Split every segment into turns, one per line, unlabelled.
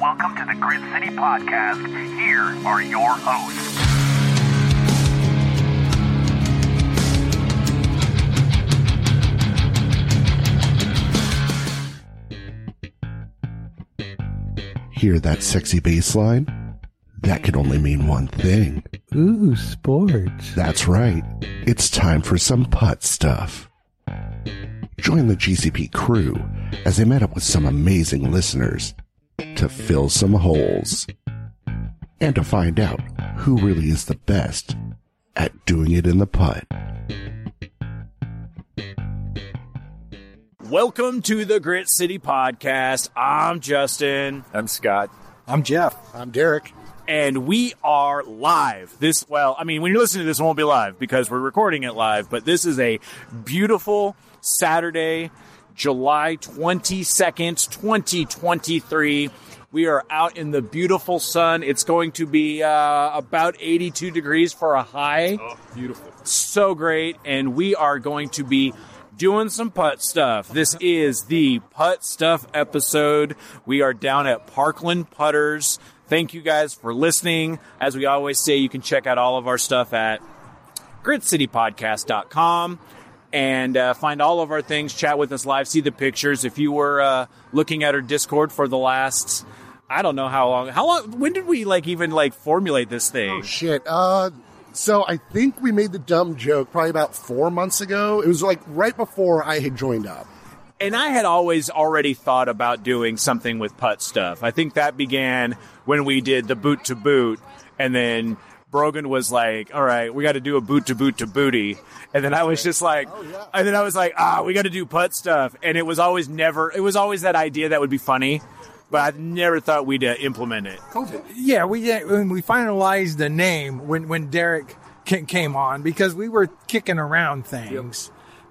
Welcome to the Grit City Podcast. Here are your hosts.
Hear that sexy bass line? That can only mean one thing.
Ooh, sports.
That's right. It's time for some putt stuff. Join the GCP crew as they met up with some amazing listeners to fill some holes and to find out who really is the best at doing it in the putt.
Welcome to the Grit City Podcast. I'm Justin,
I'm Scott.
I'm Jeff.
I'm Derek.
and we are live. This, well, I mean, when you're listening to this, it won't be live because we're recording it live, but this is a beautiful Saturday, July 22nd, 2023. We are out in the beautiful sun. It's going to be uh, about 82 degrees for a high.
Beautiful.
so great and we are going to be doing some putt stuff this is the putt stuff episode we are down at parkland putters thank you guys for listening as we always say you can check out all of our stuff at gritcitypodcast.com and uh, find all of our things chat with us live see the pictures if you were uh, looking at our discord for the last i don't know how long how long when did we like even like formulate this thing
Oh shit. Uh, so I think we made the dumb joke probably about four months ago. It was like right before I had joined up.
And I had always already thought about doing something with putt stuff. I think that began when we did the boot to boot, and then Brogan was like, "All right, we got to do a boot to boot to booty," and then I was just like, oh, yeah. and then I was like, "Ah, we got to do putt stuff," and it was always never, it was always that idea that would be funny, but I never thought we'd uh, implement it.
Yeah, we did- when we finalized the name when when Derek came on because we were kicking around things,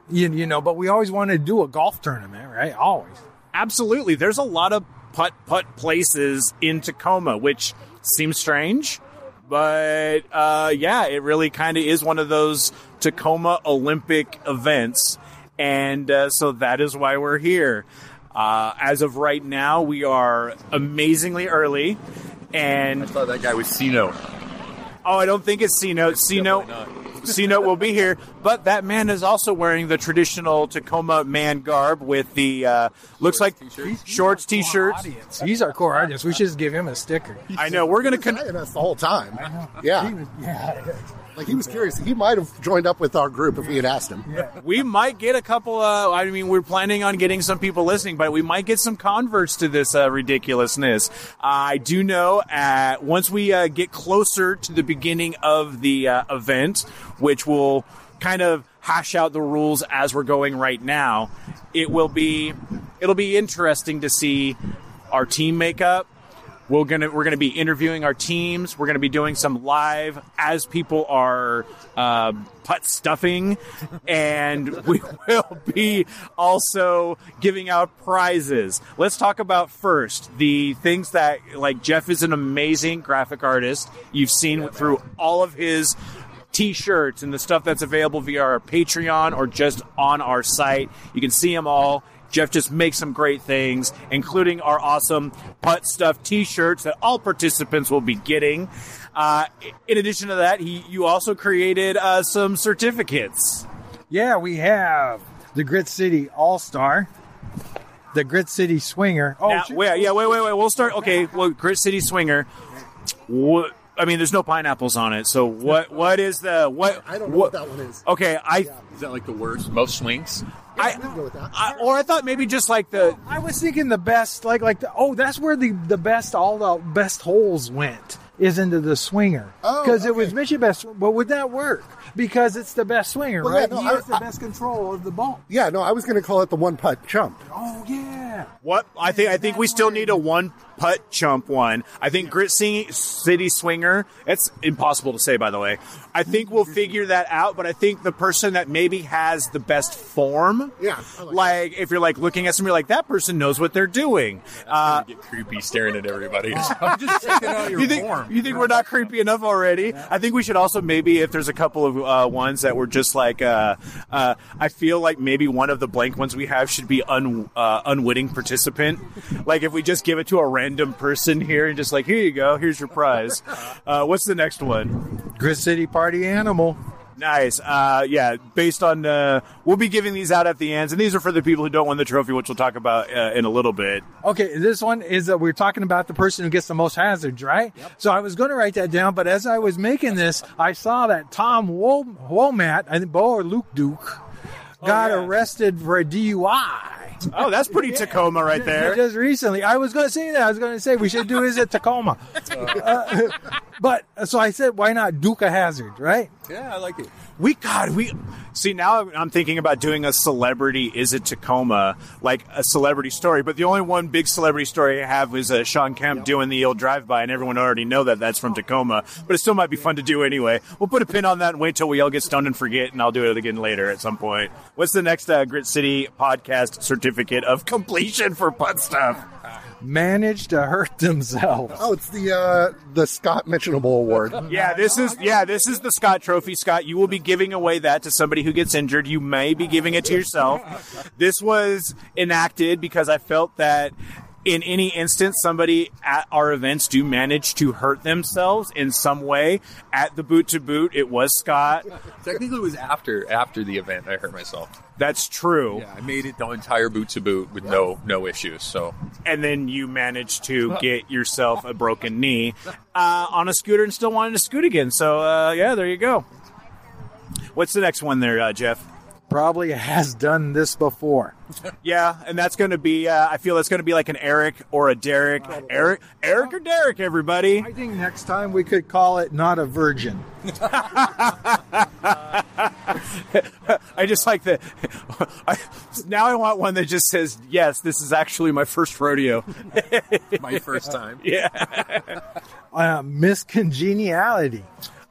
you, you know. But we always wanted to do a golf tournament, right? Always.
Absolutely, there's a lot of putt putt places in Tacoma, which seems strange, but uh, yeah, it really kind of is one of those Tacoma Olympic events, and uh, so that is why we're here. Uh, as of right now, we are amazingly early, and
I thought that guy was C-Note.
oh, I don't think it's C note. C note. C note will be here, but that man is also wearing the traditional Tacoma man garb with the uh, looks like shorts, t-shirts.
Audience. He's our core audience. We should just give him a sticker.
I know we're gonna
He
con-
us the whole time. Yeah.
Yeah.
Like he was curious. He might have joined up with our group if we had asked him.
we might get a couple. I mean, we're planning on getting some people listening, but we might get some converts to this uh, ridiculousness. I do know uh, once we uh, get closer to the beginning of the uh, event, which will kind of hash out the rules as we're going right now. It will be it'll be interesting to see our team makeup. We're gonna we're gonna be interviewing our teams. We're gonna be doing some live as people are uh, putt stuffing, and we will be also giving out prizes. Let's talk about first the things that like Jeff is an amazing graphic artist. You've seen through all of his t-shirts and the stuff that's available via our Patreon or just on our site. You can see them all. Jeff just makes some great things, including our awesome putt stuff T-shirts that all participants will be getting. Uh, in addition to that, he you also created uh, some certificates.
Yeah, we have the Grit City All Star, the Grit City Swinger. Oh,
Now, wait, yeah, wait, wait, wait. We'll start. Okay, well, Grit City Swinger. What? I mean, there's no pineapples on it. So what? What is the what?
I don't know what that one is.
Okay, I,
Is that like the worst? Most swings?
I,
we can go with that.
I, or I thought maybe just like the
I was thinking the best, like like the, oh, that's where the the best all the best holes went is into the swinger
Oh,
because it was Mission Best. But would that work? Because it's the best swinger,
Well, yeah,
right?
no,
he
I-
has the
I-
best control of the ball.
Yeah, no, I was going to call it the one putt chump.
Oh yeah,
what? I think I think we still need a one Putt Chump one. I think Grit City Swinger. It's impossible to say, by the way. I think we'll figure that out, but I think the person that maybe has the best form,
Yeah, like
like if you're like looking at somebody like that person knows what they're doing. Uh,
Get creepy staring at everybody.
just checking out your
you think
form.
You think we're not creepy enough already? I think we should also maybe if there's a couple of uh, ones that were just like uh, uh, I feel like maybe one of the blank ones we have should be un, uh, unwitting participant. Like if we just give it to a random person here and just like here you go, here's your prize. Uh, what's the next one?
Grit City Party Animal.
Nice. Uh, yeah, based on uh, we'll be giving these out at the ends, and these are for the people who don't win the trophy, which we'll talk about uh, in a little bit.
Okay, this one is that we're talking about the person who gets the most hazards, right? Yep. So I was going to write that down, but as I was making this, I saw that Tom Wol- Womat, I think Bo or Luke Duke, got
yeah.
arrested for a DUI.
Oh, that's pretty Tacoma right there.
Just recently, I was going to say that. I was going to say we should do is at Tacoma, Uh, but so I said, why not Duke a hazard, right?
Yeah, I like it.
We God, we see now. I'm thinking about doing a celebrity. Is it Tacoma? Like a celebrity story, but the only one big celebrity story I have is uh, Shawn Kemp doing the old drive-by, and everyone already know that that's from Tacoma. But it still might be fun to do anyway. We'll put a pin on that and wait till we all get stoned and forget, and I'll do it again later at some point. What's the next uh, Grit City podcast certificate of completion for putt stuff?
Managed to hurt themselves.
Oh, it's the uh, the Scott Mentionable Award.
Yeah, this is yeah, this is the Scott Trophy. Scott, you will be giving away that to somebody who gets injured. You may be giving it to yourself. This was enacted because I felt that in any instance somebody at our events do manage to hurt themselves in some way. At the boot to boot, it was Scott.
Technically, it was after after the event I hurt myself.
That's true.
Yeah, I made it the entire boot to boot with no no issues. So
And then you managed to get yourself a broken knee uh, on a scooter and still wanted to scoot again. So uh, yeah, there you go. What's the next one there, uh, Jeff?
Probably has done this before.
Yeah, and that's going to be. Uh, I feel that's going to be like an Erik or a Derek. Erik, Erik or Derek, everybody.
I think next time we could call it not a virgin.
I just like the. I, now I want one that just says, "Yes, this is actually my first rodeo."
my first time.
yeah,
Uh, Miss Congeniality.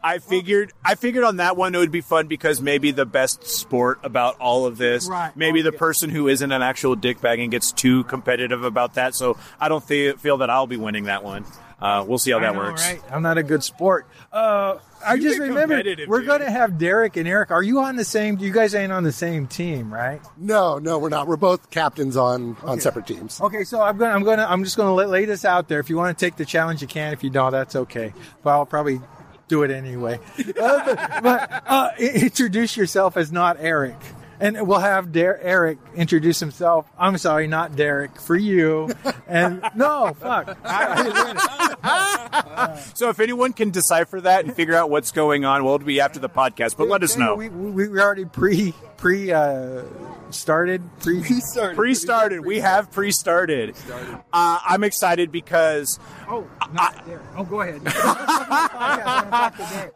I figured. I figured on that one it would be fun because maybe the best sport about all of this.
Right.
Maybe the
Okay.
person who isn't an actual dickbag and gets too competitive about that. So I don't thi- feel that I'll be winning that one. Uh, we'll see how that
know,
works.
right? I'm not a good sport. Uh, I just remember we're going to have Derek and Erik. Are you on the same? You guys ain't on the same team, right?
No, no, we're not. We're both captains on on separate teams.
Okay, so I'm gonna, I'm gonna, I'm just gonna lay this out there. If you want to take the challenge, you can. If you don't, that's okay. But I'll probably do it anyway. uh, but but uh, introduce yourself as not Erik, and we'll have Der- Erik introduce himself. I'm sorry, not Derek, for you. And no, fuck.
So if anyone can decipher that and figure out what's going on, well, it'll be after the podcast. But let us know.
We, we, we already pre pre uh, started pre
Pre-started. We have pre-started. Uh, I'm excited because
Oh, not Derek. Oh, go ahead.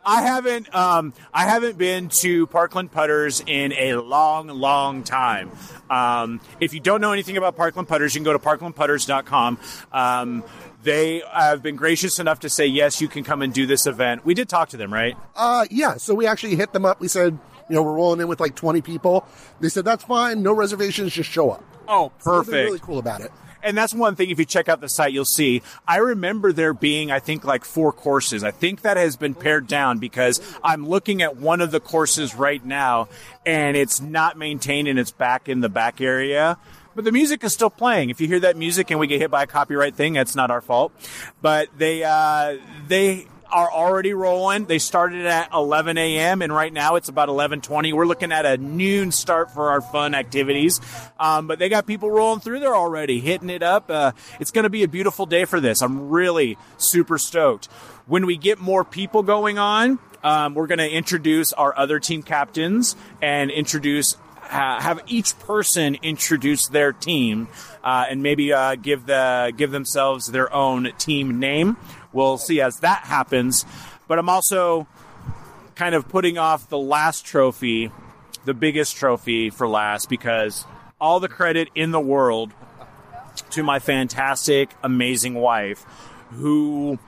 I haven't um, I haven't been to Parkland Putters in a long, long time. Um, if you don't know anything about Parkland Putters, you can go to parklandputters.com. Um, they have been gracious enough to say yes, you can come and do this event. We did talk to them, right?
Uh, yeah. So we actually hit them up. We said, you know, we're rolling in with like 20 people. They said that's fine. No reservations. Just show up.
Oh,
So
perfect.
really cool about it.
And that's one thing. If you check out the site, you'll see. I remember there being, I think, like four courses. I think that has been pared down because I'm looking at one of the courses right now, and it's not maintained and it's back in the back area. But the music is still playing. If you hear that music and we get hit by a copyright thing, that's not our fault. But they uh, they are already rolling. They started at 11 a.m. and right now it's about 11:20. We're looking at a noon start for our fun activities, um, but they got people rolling through there already, hitting it up. Uh, it's going to be a beautiful day for this. I'm really super stoked. When we get more people going on, um, we're going to introduce our other team captains and introduce have each person introduce their team uh, and maybe uh, give the give themselves their own team name. We'll see as that happens. But I'm also kind of putting off the last trophy, the biggest trophy for last, because all the credit in the world to my fantastic, amazing wife, who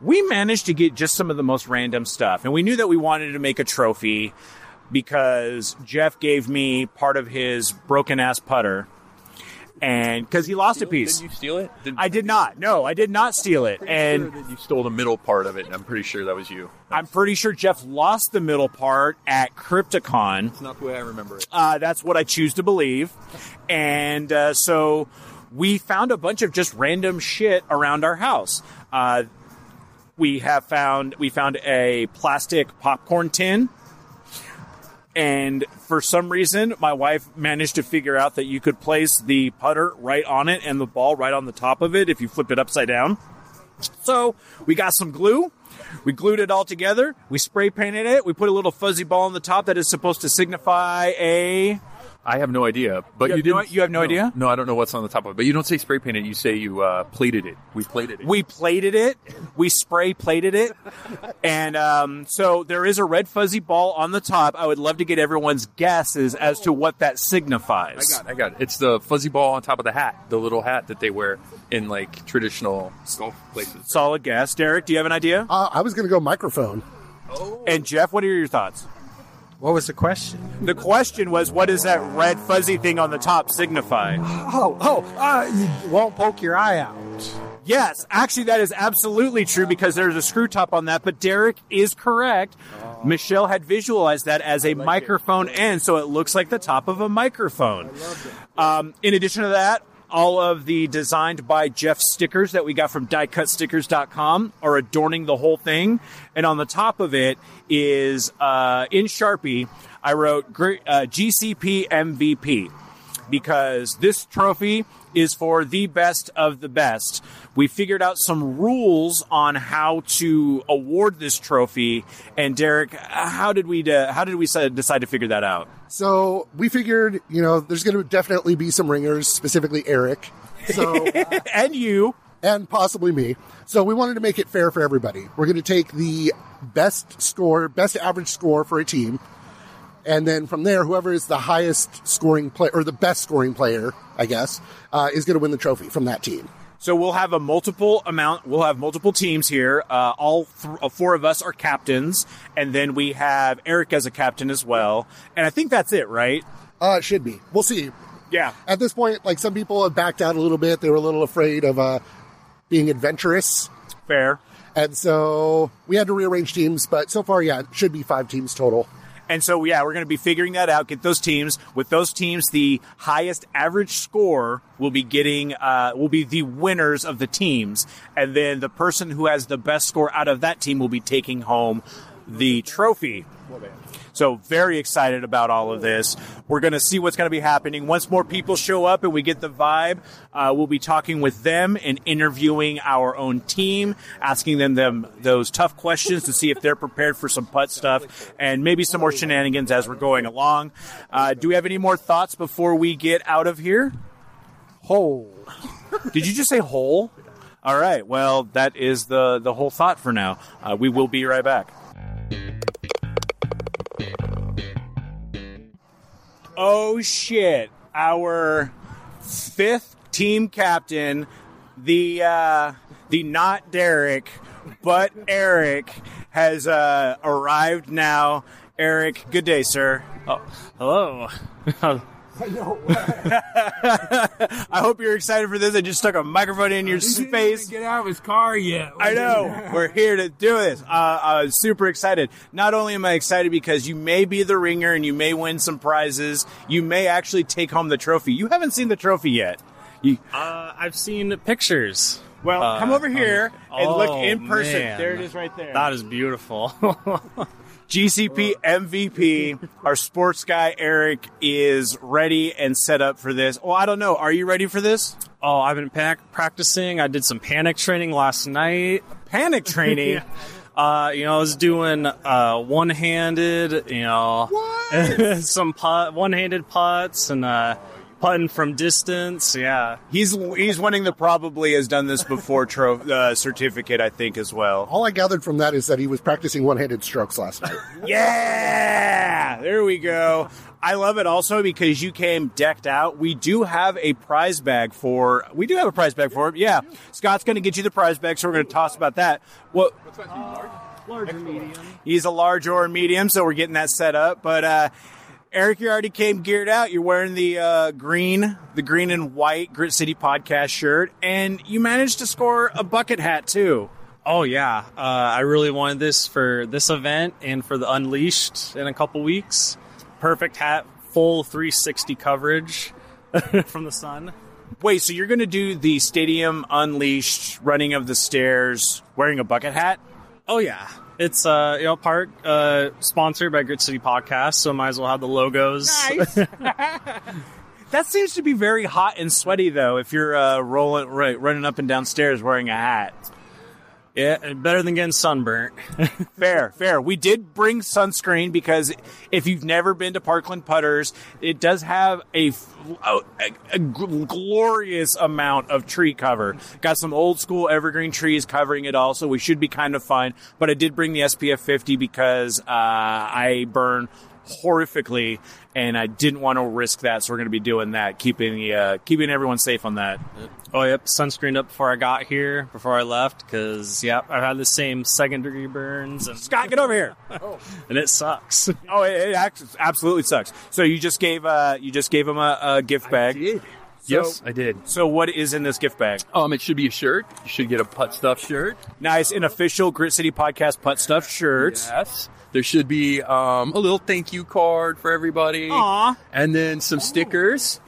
we managed to get just some of the most random stuff. And we knew that we wanted to make a trophy because Jeff gave me part of his broken ass putter. And because he lost a piece.
Did you steal it? Did,
I did not. No, I did not steal it. And
Sure you stole the middle part of it. and I'm pretty sure that was you.
I'm pretty sure Jeff lost the middle part at Crypticon.
It's not the way I remember it.
Uh, that's what I choose to believe. And uh, so we found a bunch of just random shit around our house. Uh, we have found we found a plastic popcorn tin. And for some reason, my wife managed to figure out that you could place the putter right on it and the ball right on the top of it if you flip it upside down. So we got some glue. We glued it all together. We spray painted it. We put a little fuzzy ball on the top that is supposed to signify a.
I have no idea. But
You
you,
have no-
didn't.
you have no idea?
No, I don't know what's on the top of it. But you don't say spray painted. You say you uh, plated it. We plated it.
We plated it. We spray plated it. And um, so there is a red fuzzy ball on the top. I would love to get everyone's guesses as to what that signifies.
I got, it, I got it. It's the fuzzy ball on top of the hat, the little hat that they wear in like traditional golf places.
Solid guess. Derek, do you have an idea?
Uh, I was going to go microphone.
And Jeff, what are your thoughts?
What was the question?
The question was, what does that red fuzzy thing on the top signify?
Oh, oh, uh, you won't poke your eye out.
Yes, actually, that is absolutely true because there's a screw top on that. But Derek is correct. Michelle had visualized that as a microphone end, so it looks like the top of a microphone. Um, in addition to that, all of the designed by Jeff stickers that we got from diecutstickers.com are adorning the whole thing. And on the top of it is uh, in Sharpie, I wrote uh, GCP MVP because this trophy is for the best of the best. We figured out some rules on how to award this trophy, and Derek, how did we uh, how did we decide to figure that out?
So we figured, you know, there's going to definitely be some ringers, specifically Erik. So
and you,
and possibly me. So we wanted to make it fair for everybody. We're going to take the best score, best average score for a team, and then from there, whoever is the highest scoring player or the best scoring player, I guess, uh, is going to win the trophy from that team.
So we'll have a multiple amount. We'll have multiple teams here. Uh, all th- uh, four of us are captains, and then we have Erik as a captain as well. And I think that's it, right?
Uh, it should be. We'll see.
Yeah.
At this point, like some people have backed out a little bit. They were a little afraid of uh, being adventurous.
Fair.
And so we had to rearrange teams, but so far, yeah, it should be five teams total.
And so, yeah, we're going to be figuring that out. Get those teams. With those teams, the highest average score will be getting, uh, will be the winners of the teams. And then the person who has the best score out of that team will be taking home the trophy. So very excited about all of this. We're going to see what's going to be happening. Once more people show up and we get the vibe, uh, we'll be talking with them and interviewing our own team, asking them, them those tough questions to see if they're prepared for some putt stuff and maybe some more shenanigans as we're going along. Uh, do we have any more thoughts before we get out of here?
Hole.
Did you just say hole? All right. Well, that is the the whole thought for now. Uh, we will be right back. Oh shit! Our fifth team captain, the uh, the not Derek, but Erik has uh, arrived now. Erik, good day, sir.
Oh, hello.
I hope you're excited for this. I just stuck a microphone in your face.
Get out of his car yet.
I know. We're here to do this. Uh, I'm super excited. Not only am I excited because you may be the ringer and you may win some prizes, you may actually take home the trophy. You haven't seen the trophy yet. You,
Uh, I've seen pictures.
well,
Uh,
come over here and look
oh,
in person.
man.
There it is right there.
That is beautiful.
GCP MVP, our sports guy Erik is ready and set up for this. Well, I don't know. Are you ready for this?
oh, I've been pac- practicing. I did some panic training last night.
Panic training.
Uh, you know, I was doing uh, one-handed, you know, some putt, one-handed putts, and uh, putting from distance. Yeah.
He's he's winning the probably has done this before tro- uh, certificate, I think, as well.
All I gathered from that is that he was practicing one-handed strokes last night.
Yeah, there we go. I love it also because you came decked out. We do have a prize bag for. We do have a prize bag for it. Yeah, Scott's going to get you the prize bag, so we're going to toss about that. What?
Large or medium.
He's a large or medium, so we're getting that set up. But uh, Erik, you already came geared out. You're wearing the uh, green, the green and white Grit City podcast shirt, and you managed to score a bucket hat too.
Oh yeah, uh, I really wanted this for this event and for the Unleashed in a couple weeks. Perfect hat, full 360 coverage from the sun.
Wait, so you're going to do the Stadium Unleashed running of the stairs wearing a bucket hat?
Oh yeah, it's uh you know part uh sponsored by Grit City Podcast, so might as well have the logos.
That seems to be very hot and sweaty, though. If you're uh, rolling, right, running up and down stairs wearing a hat.
Yeah, and better than getting sunburnt.
Fair, fair. We did bring sunscreen because if you've never been to Parkland Putters, it does have a gl- glorious amount of tree cover. Got some old school evergreen trees covering it all, so we should be kind of fine. But I did bring the SPF 50 because uh, I burn horrifically and I didn't want to risk that, so we're going to be doing that, keeping uh, keeping everyone safe on that.
oh yep, sunscreened up before I got here, before I left, because yep, I've had the same second degree burns, and
Scott, get over here.
and it sucks.
Oh, it, it act- absolutely sucks. So you just gave uh, you just gave him a, a gift bag.
yes, I did.
So what is in this gift bag?
Um, it should be a shirt. You should get a putt stuff shirt.
Nice, an official Grit City Podcast putt stuff shirt.
Yes. There should be um, a little thank you card for everybody.
Aw.
And then some stickers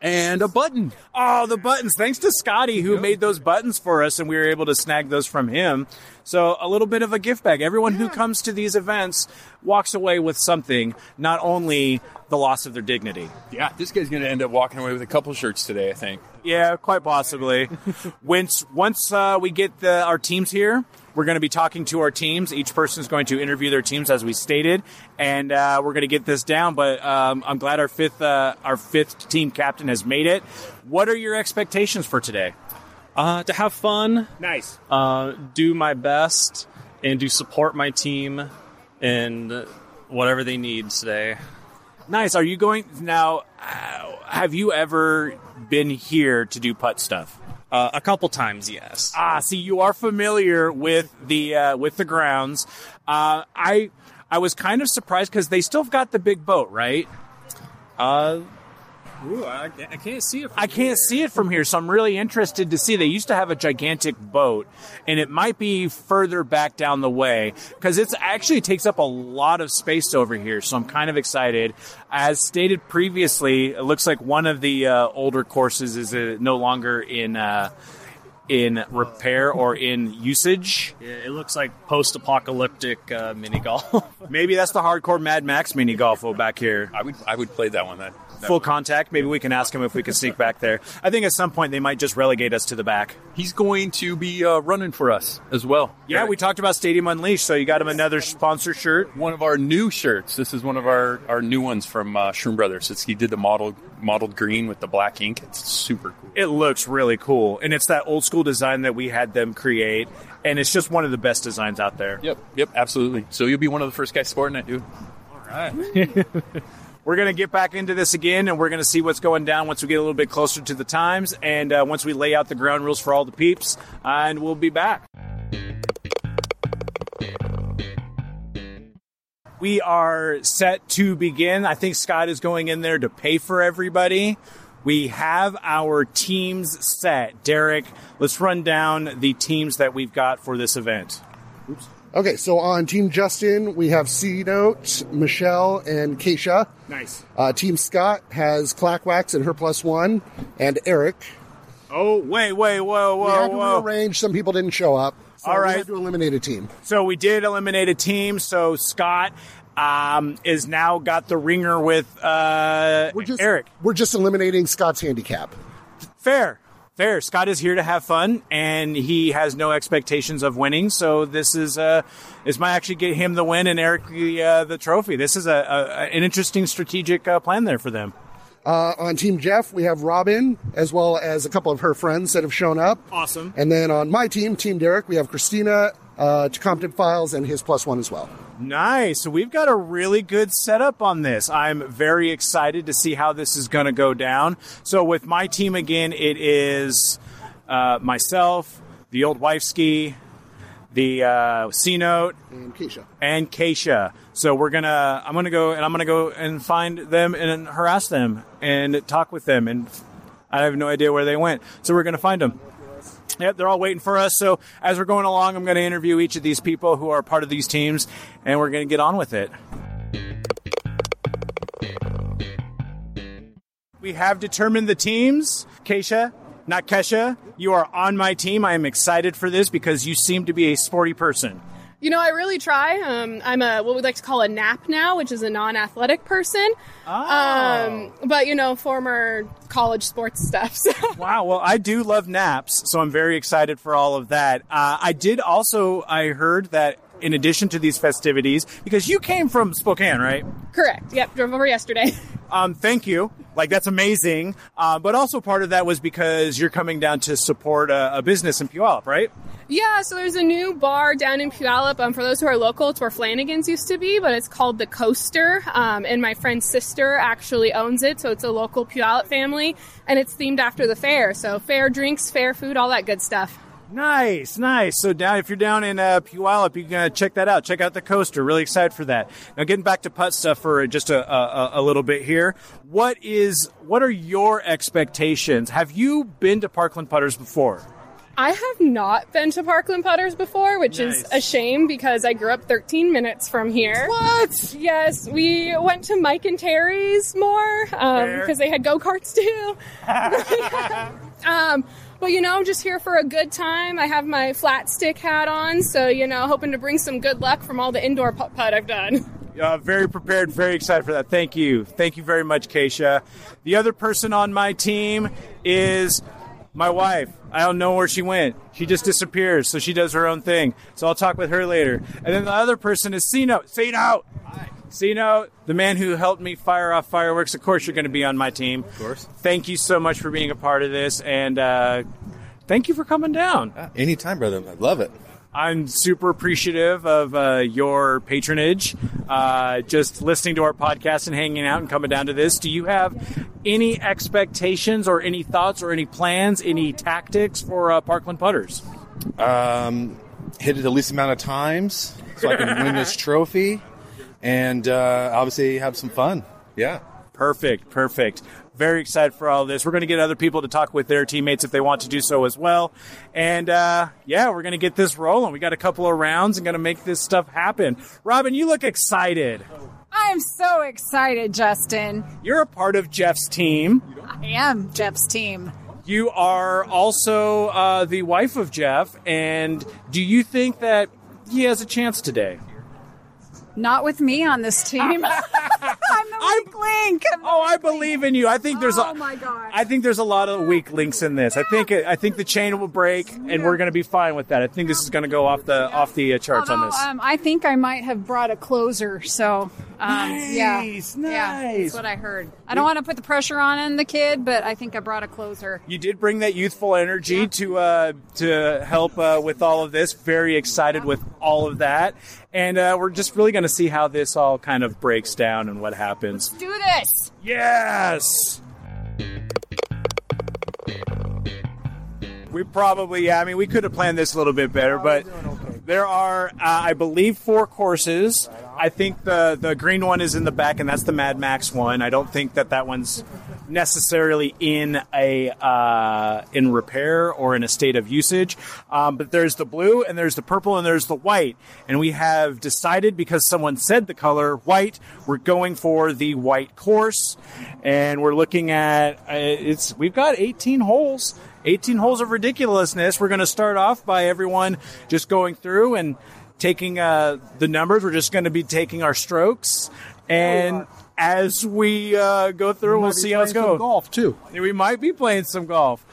and a button.
Oh, the buttons! Thanks to Scotty who made those buttons for us, and we were able to snag those from him. So a little bit of a gift bag. Everyone who comes to these events walks away with something, not only the loss of their dignity.
Yeah, this guy's going to end up walking away with a couple shirts today, I think.
Yeah, quite possibly. once once uh, we get the, our teams here, we're going to be talking to our teams. Each person is going to interview their teams, as we stated, and uh, we're going to get this down. But um, I'm glad our fifth uh, our fifth team captain has made it. What are your expectations for today?
Uh, to have fun,
Nice.
uh, do my best, and to support my team and whatever they need today.
Nice. Are you going now? Uh, have you ever been here to do putt stuff?
Uh, a couple times, yes.
Ah, see, you are familiar with the uh, with the grounds. Uh, I I was kind of surprised because they still got the big boat, right?
Uh, ooh, I, I can't see it.
I can't see it from here, so I'm really interested to see. They used to have a gigantic boat, and it might be further back down the way because it actually takes up a lot of space over here. So I'm kind of excited. As stated previously, it looks like one of the uh, older courses is uh, no longer in. Uh, in repair or in usage.
Yeah, it looks like post-apocalyptic uh, mini golf.
Maybe that's the hardcore Mad Max mini golf back here.
I would I would play that one then. That
Full
would-
contact. Maybe we can ask him if we can sneak back there. I think at some point they might just relegate us to the back.
He's going to be uh, running for us as well.
Yeah, we talked about Stadium Unleashed, so you got him another sponsor shirt.
one of our new shirts. This is one of our, our new ones from uh, Shroom Brothers. It's, he did the model modeled green with the black ink. It's super cool.
It looks really cool, and it's that old school design that we had them create, and it's just one of the best designs out there.
Yep, yep, absolutely. So you'll be one of the first guys sporting it, dude.
We're going to get back into this again, and we're going to see what's going down once we get a little bit closer to the times, and uh, once we lay out the ground rules for all the peeps, uh, and we'll be back. We are set to begin. I think Scott is going in there to pay for everybody. We have our teams set. Derek, let's run down the teams that we've got for this event.
Okay, so on Team Justin, we have C Note, Michelle, and Keisha.
Nice.
Uh, Team Scott has Clackwax and her plus one, and Erik.
Oh, wait, wait, whoa,
we
whoa,
had to
whoa.
rearrange. Some people didn't show up. So
All
we
right.
had to eliminate a team.
So we did eliminate a team. So Scott um, is now got the ringer with uh,
We're just
Erik.
We're just eliminating Scott's handicap.
Fair, fair. Scott is here to have fun, and he has no expectations of winning. So this is uh, this might actually get him the win and Erik the uh, the trophy. This is a, a an interesting strategic uh, plan there for them.
Uh, on Team Jeff, we have Robin, as well as a couple of her friends that have shown up.
Awesome.
And then on my team, Team Derek, we have Christina, uh, to Compton Files, and his plus one as well.
Nice. So we've got a really good setup on this. I'm very excited to see how this is going to go down. So with my team again, it is uh, myself, the old wife ski, the uh, C note,
And Keisha.
and Keisha. So we're gonna, I'm gonna go and I'm gonna go and find them and harass them and talk with them. And I have no idea where they went. So we're gonna find them. Yep, they're all waiting for us. So as we're going along, I'm going to interview each of these people who are part of these teams, and we're going to get on with it. We have determined the teams. Keisha, not Kesha, you are on my team. I am excited for this because you seem to be a sporty person.
You know, I really try. Um, I'm a what we like to call a nap now, which is a non-athletic person. Um, but you know, former college sports stuff. So.
Wow. Well, I do love naps, so I'm very excited for all of that. Uh, I did also, I heard that in addition to these festivities, because you came from Spokane, right?
Correct. Yep. Drove over yesterday.
Um, thank you. Like that's amazing. Uh, but also part of that was because you're coming down to support a, a business in Puyallup, right?
yeah. So there's a new bar down in Puyallup. Um, for those who are local, it's where Flanagan's used to be, but it's called the Coaster. Um, and my friend's sister actually owns it, so it's a local Puyallup family, and it's themed after the fair. So fair drinks, fair food, all that good stuff.
Nice, nice. So down, if you're down in uh, Puyallup, you can uh, check that out. Check out the coaster. Really excited for that. Now, getting back to putt stuff for just a, a, a little bit here. What is, what are your expectations? Have you been to Parkland Putters before?
I have not been to Parkland Putters before, which is a shame because I grew up 13 minutes from here.
What?
Yes, we went to Mike and Terry's more because they had go karts too. um, but you know, I'm just here for a good time. I have my flat stick hat on, so you know, hoping to bring some good luck from all the indoor putt putt I've done.
Uh, very prepared, very excited for that. Thank you. Thank you very much, Keisha. The other person on my team is my wife. I don't know where she went. She just disappears, so she does her own thing. So I'll talk with her later. And then the other person is C Note. C Note! you know, the man who helped me fire off fireworks. Of course, you're going to be on my team. Of
course.
Thank you so much for being a part of this, and uh, thank you for coming down.
Anytime, brother. I love it.
I'm super appreciative of uh, your patronage, uh, just listening to our podcast and hanging out and coming down to this. Do you have any expectations or any thoughts or any plans, any tactics for uh, Parkland Putters?
Um, hit it the least amount of times so I can win this trophy, and uh, obviously have some fun. Yeah.
Perfect, perfect. Very excited for all this. We're going to get other people to talk with their teammates if they want to do so as well. And uh, yeah, we're going to get this rolling. We got a couple of rounds and going to make this stuff happen. Robin, you look excited.
I'm so excited, Justin.
You're a part of Jeff's team.
I am Jeff's team.
You are also uh, the wife of Jeff, and do you think that he has a chance today?
Not with me on this team. I'm the weak link. I'm
Oh, I
weak link.
believe in you. I think there's
Oh
a,
my God.
I think there's a lot of weak links in this. I think I think the chain will break, and we're going to be fine with that. I think this is going to go off the off the uh, charts on this.
um, I think I might have brought a closer. So, um, yeah,
Nice,
yeah, that's what I heard. I don't want to put the pressure on the kid, but I think I brought a closer.
You did bring that youthful energy to uh, to help uh, with all of this. Very excited with all of that, and uh, we're just really going to see how this all kind of breaks down and what happens.
Do this.
Yes. We probably, yeah. I mean, we could have planned this a little bit better, but there are, uh, I believe, four courses. I think the the green one is in the back, and that's the Mad Max one. I don't think that that one's necessarily in a uh, in repair or in a state of usage. Um, but there's the blue, and there's the purple, and there's the white. And we have decided because someone said the color white, we're going for the white course, and we're looking at uh, it's. We've got 18 holes. 18 holes of ridiculousness. We're going to start off by everyone just going through and taking uh, the numbers. We're just going to be taking our strokes, and as we uh, go through, we'll see how it's going.
Golf too.
We might be playing some golf.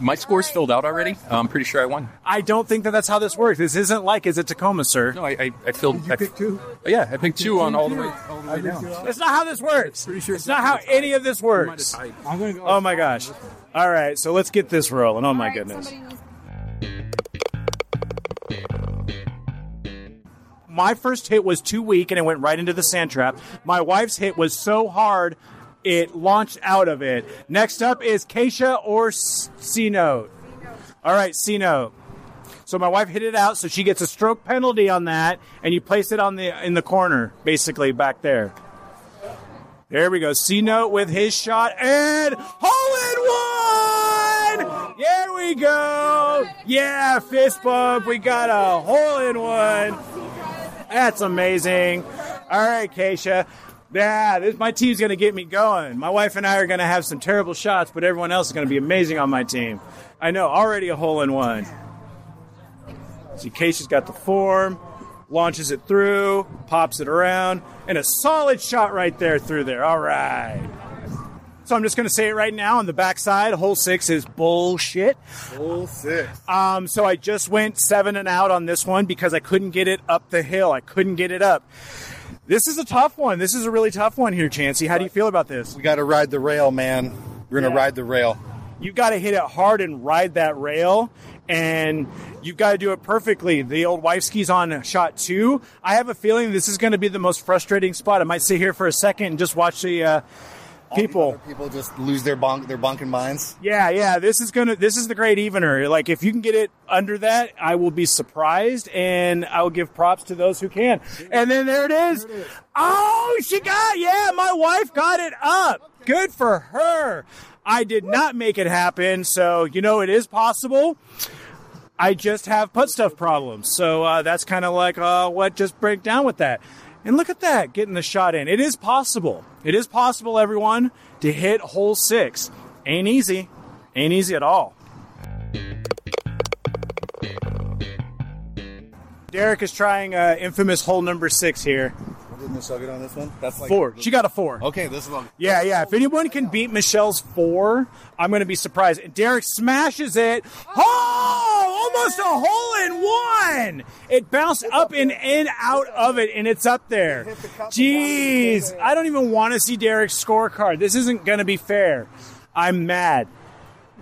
My score's filled out already. I'm pretty sure I won.
I don't think that that's how this works. This isn't like is it Tacoma, sir?
No, I I, I filled. I,
two?
yeah, I picked two on all the way all the way down.
That's not how this works. Sure It's not how any of this works.
I'm gonna go.
Oh my gosh. All right, so let's get this rolling. Oh my goodness. My first hit was too weak and it went right into the sand trap. My wife's hit was so hard it launched out of it. Next up is Keisha or C note. All right, C note. So my wife hit it out, so she gets a stroke penalty on that, and you place it on the in the corner, basically back there. There we go. C note with his shot and hole in one. There we go. Yeah, fist bump. We got a hole in one. That's amazing. All right, Keisha. Yeah, this, my team's going to get me going. My wife and I are going to have some terrible shots, but everyone else is going to be amazing on my team. I know, already a hole in one. See, Keisha's got the form, launches it through, pops it around, and a solid shot right there through there. All right. So I'm just going to say it right now on the backside. Hole six is bullshit.
Hole six.
Um, so I just went seven and out on this one because I couldn't get it up the hill. I couldn't get it up. This is a tough one. This is a really tough one here, Chancey. How do you feel about this?
We got to ride the rail, man. We're gonna
Yeah.
ride the rail.
You got to hit it hard and ride that rail, and you've got to do it perfectly. The old wife skis on shot two. I have a feeling this is going to be the most frustrating spot. I might sit here for a second and just watch the uh, people.
People just lose their bonk, their bunking minds.
Yeah, yeah. This is gonna. This is the great evener. Like if you can get it under that, I will be surprised, and I will give props to those who can. And then there it is. Oh, she got. Yeah, my wife got it up. Good for her. I did not make it happen, so you know it is possible. I just have put stuff problems, so uh, that's kind of like uh, what just break down with that. And look at that, getting the shot in. It is possible. It is possible, everyone, to hit hole six. Ain't easy. Ain't easy at all. Derek is trying uh, infamous hole number six here.
Did Michelle get on this one? That's like
Four. She got a four.
Okay, this is long.
Yeah, yeah. If anyone can beat Michelle's four, I'm going to be surprised. And Derek smashes it. Oh, almost a hole in one. It bounced up and in out of it, and it's up there. Jeez, I don't even want to see Derek's scorecard. This isn't going to be fair. I'm mad.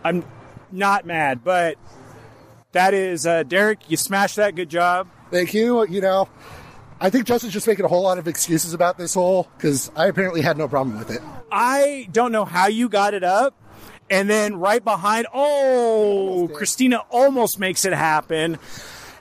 I'm not mad, but that is uh, Derek. You smashed that. Good job.
Thank you. You know, I think Justin's just making a whole lot of excuses about this hole because I apparently had no problem with it.
I don't know how you got it up. And then right behind, oh, Christina almost makes it happen.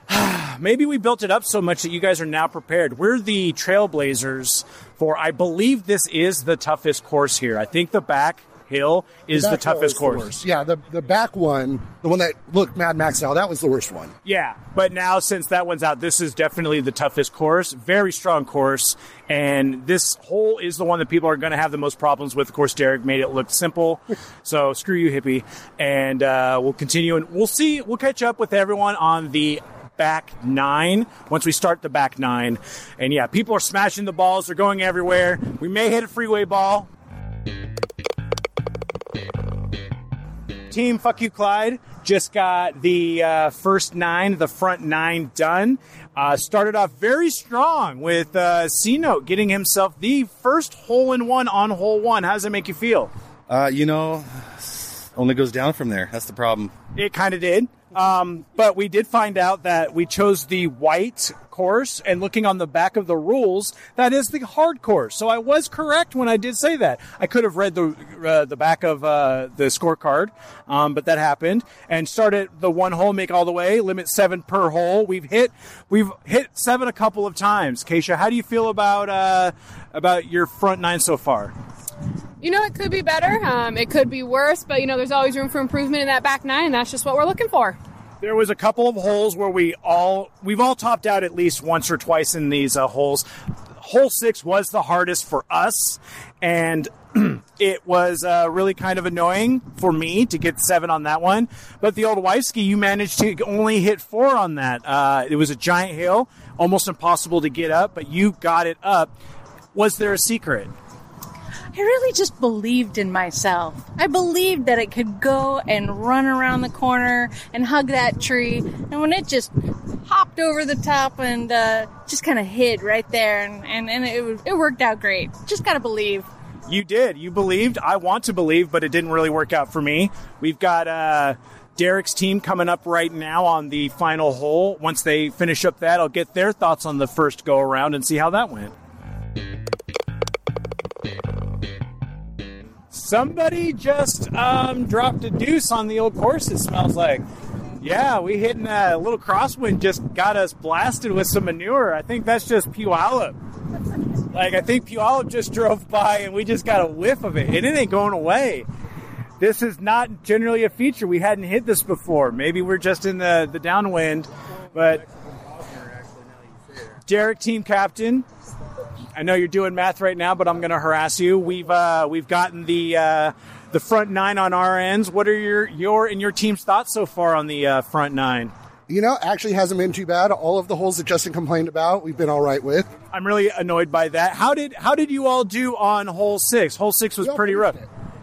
Maybe we built it up so much that you guys are now prepared. We're the trailblazers for, I believe this is the toughest course here. I think the back hill is the,
hill
toughest
is the
course.
Yeah, the the back one, the one that looked Mad Max style, that was the worst one.
Yeah, but now since that one's out, this is definitely the toughest course. Very strong course, and this hole is the one that people are going to have the most problems with. Of course, Derek made it look simple, so screw you, hippie. And uh, we'll continue, and we'll see. We'll catch up with everyone on the back nine once we start the back nine. And yeah, people are smashing the balls; they're going everywhere. We may hit a freeway ball. Team Fuck You Clyde just got the uh, first nine, the front nine done. Uh, started off very strong with uh, C Note getting himself the first hole in one on hole one. How does it make you feel?
Uh, you know, only goes down from there. That's the problem.
It kind of did. Um, but we did find out that we chose the white course, and looking on the back of the rules, that is the hard course. So I was correct when I did say that. I could have read the uh, the back of uh, the scorecard, um, but that happened. And started the one hole, make all the way, limit seven per hole. We've hit we've hit seven a couple of times. Keisha, how do you feel about uh, about your front nine so far?
You know, it could be better. Um, it could be worse, but you know, there's always room for improvement in that back nine, and that's just what we're looking for.
There was a couple of holes where we all we've all topped out at least once or twice in these uh, holes. Hole six was the hardest for us, and it was uh, really kind of annoying for me to get seven on that one. But the old Wifeski, you managed to only hit four on that. Uh, it was a giant hill, almost impossible to get up, but you got it up. Was there a secret?
I really just believed in myself. I believed that it could go and run around the corner and hug that tree. And when it just hopped over the top and uh, just kind of hid right there, and, and, and it, it worked out great. Just gotta believe.
You did. You believed. I want to believe, but it didn't really work out for me. We've got uh, Derek's team coming up right now on the final hole. Once they finish up that, I'll get their thoughts on the first go around and see how that went. Somebody just um, dropped a deuce on the old course, it smells like. Yeah, we hitting a little crosswind just got us blasted with some manure. I think that's just Puyallup. Like, I think Puyallup just drove by and we just got a whiff of it, and it ain't going away. This is not generally a feature. We hadn't hit this before. Maybe we're just in the, the downwind, but Derek, team captain, I know you're doing math right now, but I'm going to harass you. We've uh, we've gotten the uh, the front nine on our ends. What are your your and your team's thoughts so far on the uh, front nine?
You know, actually hasn't been too bad. All of the holes that Justin complained about, we've been all right with.
I'm really annoyed by that. How did how did you all do on hole six? Hole six was pretty rough.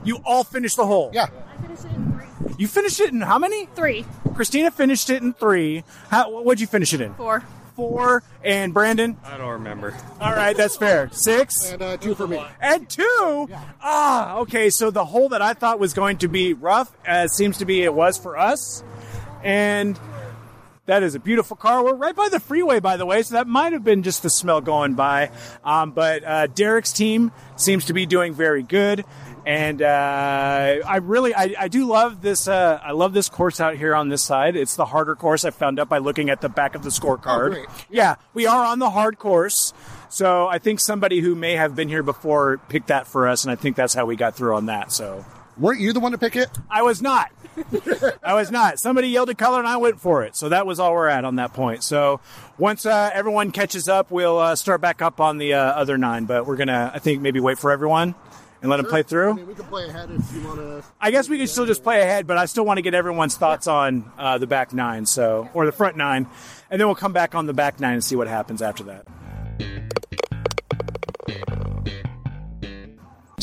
You all finished the hole.
Yeah. I finished it in three.
You finished it in how many?
Three.
Christina finished it in three. How, what'd you finish it in?
Four.
Four. And Brandon?
I don't remember.
All right, that's fair. Six.
And uh, two for me.
And two? Ah, okay. So the hole that I thought was going to be rough uh, seems to be it was for us. And that is a beautiful car. We're right by the freeway, by the way, so that might have been just the smell going by. Um, but uh, Derek's team seems to be doing very good. And uh, I really, I, I do love this. Uh, I love this course out here on this side. It's the harder course. I found out by looking at the back of the scorecard.
great.
yeah, we are on the hard course. So I think somebody who may have been here before picked that for us, and I think that's how we got through on that. So
Weren't you the one to pick it?
I was not. I was not. Somebody yelled a color and I went for it. So that was all we're at on that point. So once uh, everyone catches up, we'll uh, start back up on the uh, other nine. But we're gonna, I think, maybe wait for everyone and let them play
I
through.
mean, we can play ahead if you want to.
I guess we can still just play ahead, but I still want to get everyone's thoughts on uh, the back nine, so or the front nine, and then we'll come back on the back nine and see what happens after that.